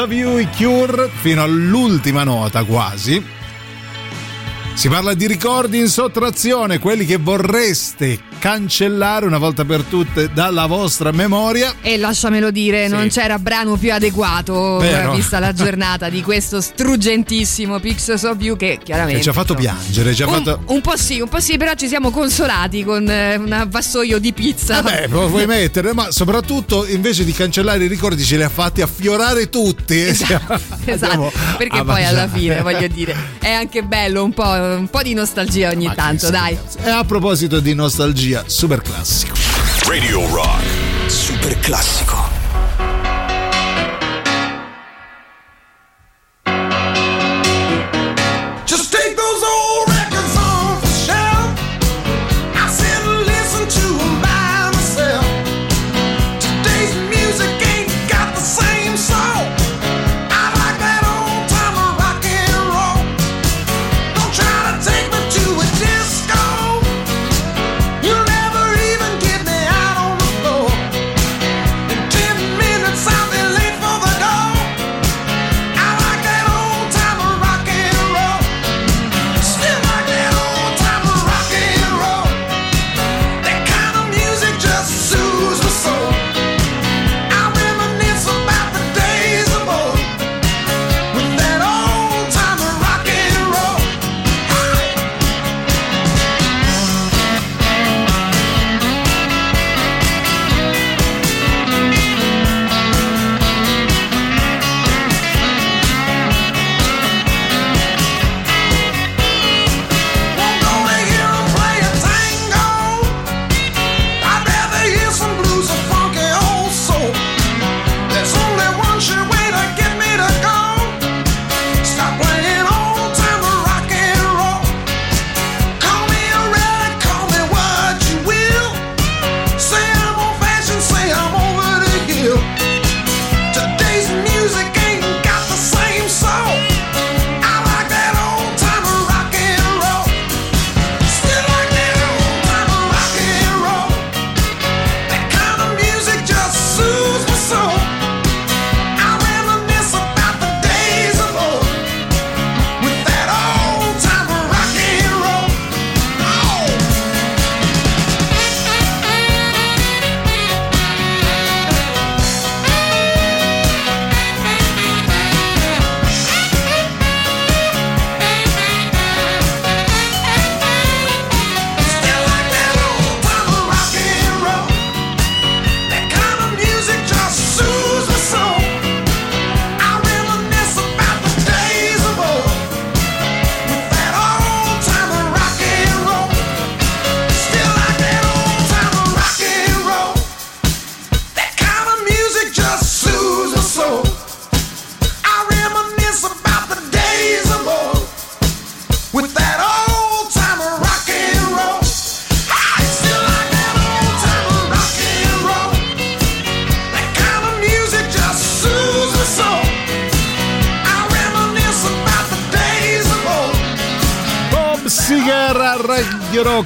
Of You, i Cure, fino all'ultima nota quasi. Si parla di ricordi in sottrazione, quelli che vorreste cancellare una volta per tutte dalla vostra memoria. E lasciamelo dire, Sì. non c'era brano più adeguato, Vero. vista la giornata di questo struggentissimo Pixels of You che chiaramente... Che ci ha fatto insomma, piangere, ci ha un, fatto. un po' sì, un po' sì, però ci siamo consolati con eh, un vassoio di pizza. Vabbè, lo puoi mettere, ma soprattutto invece di cancellare i ricordi ce li ha fatti affiorare tutti. eh. Esatto, perché poi alla fine, voglio dire, è anche bello un po', un po' di nostalgia ogni tanto, dai. E a proposito di nostalgia, super classico. Radio Rock. Super classico.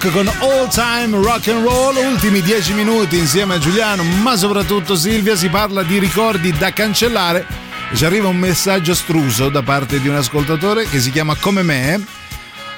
Rock con All Time Rock and Roll. Ultimi dieci minuti insieme a Giuliano, ma soprattutto Silvia. Si parla di ricordi da cancellare. Ci arriva un messaggio astruso da parte di un ascoltatore che si chiama Come me.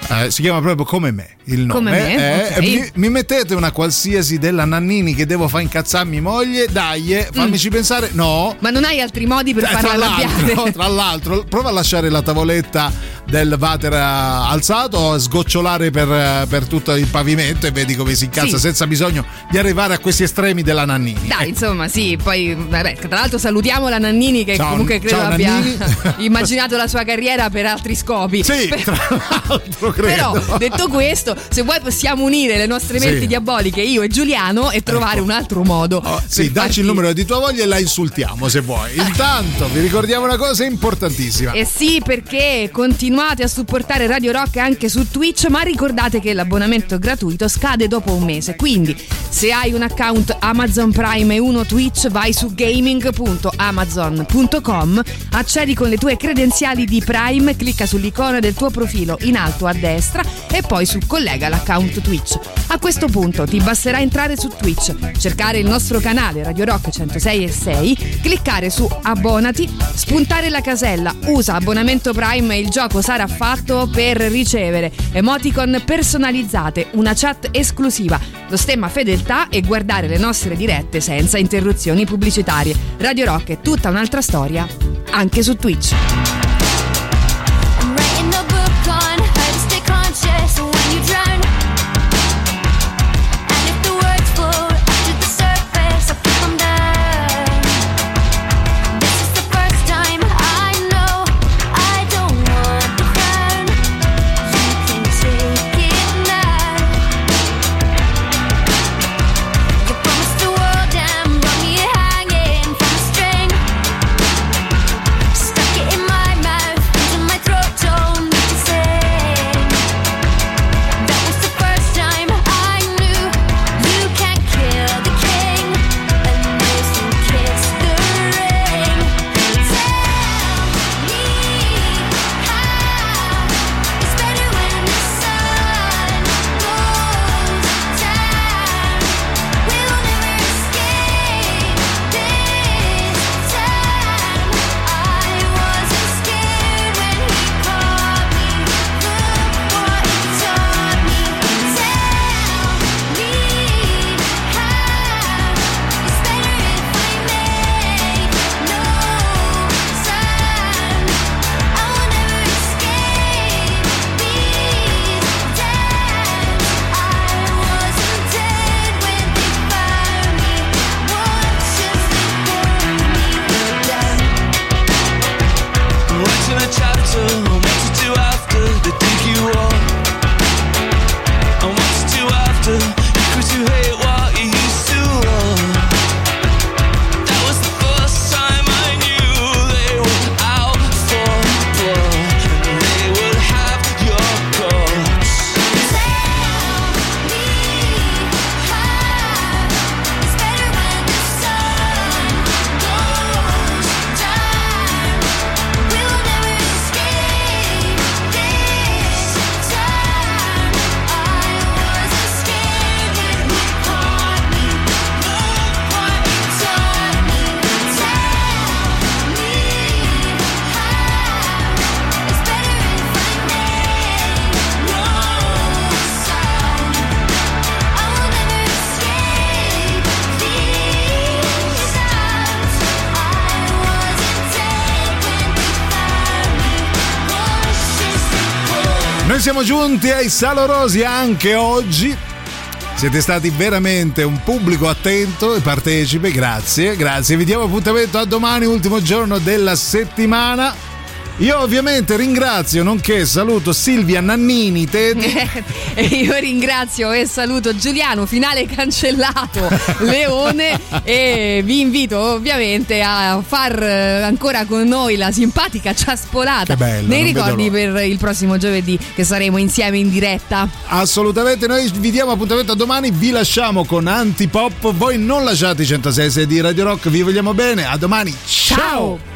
Eh, si chiama proprio come me il nome. Come me, Eh, ok. mi, mi mettete una qualsiasi della Nannini che devo far incazzarmi moglie? Dai, eh, fammici pensare. No, Ma non hai altri modi per eh, farla tra, arrabbiare? l'altro, tra l'altro, prova a lasciare la tavoletta del water eh, alzato, a sgocciolare per, eh, per tutto il pavimento e vedi come si incazza Sì. senza bisogno di arrivare a questi estremi della Nannini. Dai, insomma, sì, poi vabbè, tra l'altro salutiamo la Nannini che Ciao, comunque credo ciao, abbia Nannini. immaginato la sua carriera per altri scopi. Sì, Per- tra l'altro credo. Però, detto questo, se vuoi possiamo unire le nostre Sì. menti diaboliche, io e Giuliano, e trovare un altro modo. Oh, sì, dacci il numero di tua moglie e la insultiamo se vuoi. Intanto vi ricordiamo una cosa importantissima. Eh sì, perché continuiamo continuate a supportare Radio Rock anche su Twitch, ma ricordate che l'abbonamento gratuito scade dopo un mese. Quindi, se hai un account Amazon Prime e uno Twitch, vai su gaming.amazon.com, accedi con le tue credenziali di Prime, clicca sull'icona del tuo profilo in alto a destra e poi su collega l'account Twitch. A questo punto ti basterà entrare su Twitch, cercare il nostro canale Radio Rock 106 e 6, cliccare su abbonati, spuntare la casella usa abbonamento Prime e il gioco sarà fatto per ricevere emoticon personalizzate, una chat esclusiva, lo stemma fedeltà e guardare le nostre dirette senza interruzioni pubblicitarie. Radio Rock è tutta un'altra storia, anche su Twitch. Noi siamo giunti ai Salorosi anche oggi. Siete stati veramente un pubblico attento e partecipe, grazie, grazie. Vi diamo appuntamento a domani, ultimo giorno della settimana. Io ovviamente ringrazio, nonché saluto Silvia Nannini, Teti. e io ringrazio e saluto Giuliano, finale cancellato Leone e vi invito ovviamente a far eh, ancora con noi la simpatica ciaspolata bello, nei ricordi per il prossimo giovedì che saremo insieme in diretta. Assolutamente, noi vi diamo appuntamento a domani, vi lasciamo con Antipop, voi non lasciate i 106 di Radio Rock, vi vogliamo bene, a domani, ciao! Mi,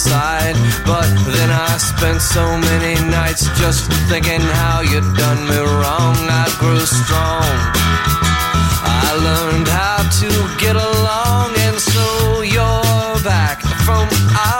Side. But then I spent so many nights just thinking how you'd done me wrong. I grew strong. I learned how to get along, and so you're back from outer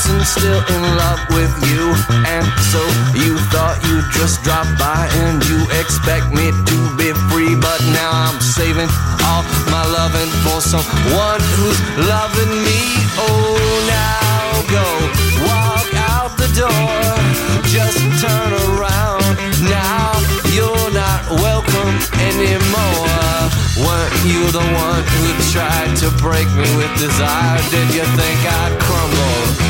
person still in love with you. And so you thought you'd just drop by and you expect me to be free. But now I'm saving all my loving for someone who's loving me. Oh, now go walk out the door. Just turn around. Now you're not welcome anymore. Weren't you the one who tried to break me with desire? Did you think I'd crumble?